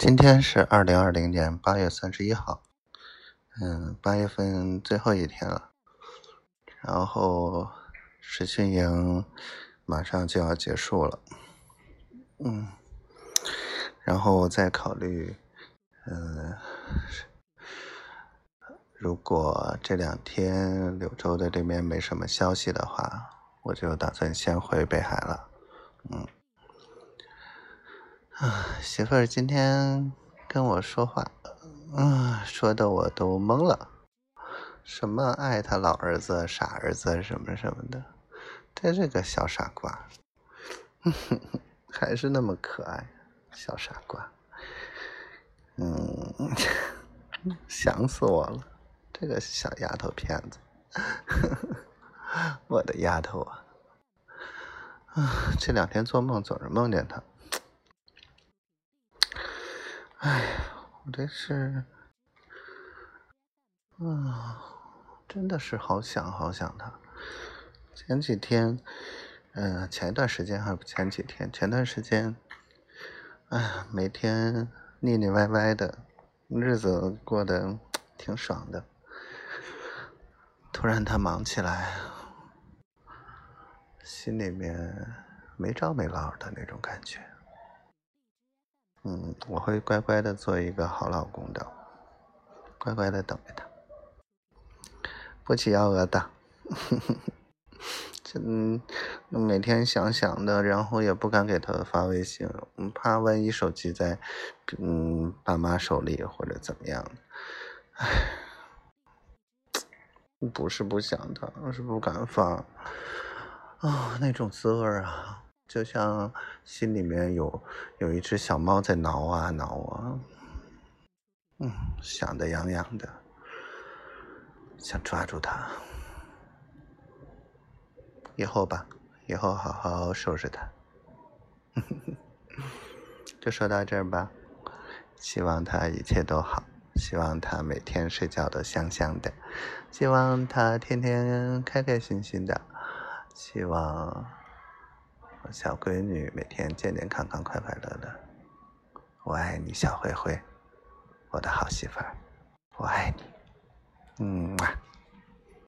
今天是二零二零年八月三十一号，嗯，八月份最后一天了，然后实训营马上就要结束了，嗯，然后我再考虑，嗯，如果这两天柳州的这边没什么消息的话，我就打算先回北海了，嗯。啊，媳妇儿今天跟我说话，啊，说的我都懵了。什么爱他老儿子、傻儿子什么什么的，他这个小傻瓜，还是那么可爱，小傻瓜。嗯，想死我了，这个小丫头片子，我的丫头啊，啊，这两天做梦总是梦见他。哎呀，我这是，啊，真的是好想好想他。前几天，嗯，前一段时间还不前几天，前段时间，哎呀，每天腻腻歪歪的，日子过得挺爽的。突然他忙起来，心里面没着没落的那种感觉。嗯，我会乖乖的做一个好老公的，乖乖的等着他，不起要鹅的，嗯，每天想想的，然后也不敢给他发微信，怕万一手机在嗯爸妈手里或者怎么样，唉，不是不想他，是不敢发，啊，那种滋味啊。就像心里面有有一只小猫在挠啊挠啊，嗯，想的痒痒的，想抓住它。以后吧，以后好好收拾它。就说到这儿吧，希望它一切都好，希望它每天睡觉都香香的，希望它天天开开心心的，希望。小闺女每天健健康康、快快乐乐。我爱你，小灰灰，我的好媳妇儿，我爱你，嗯。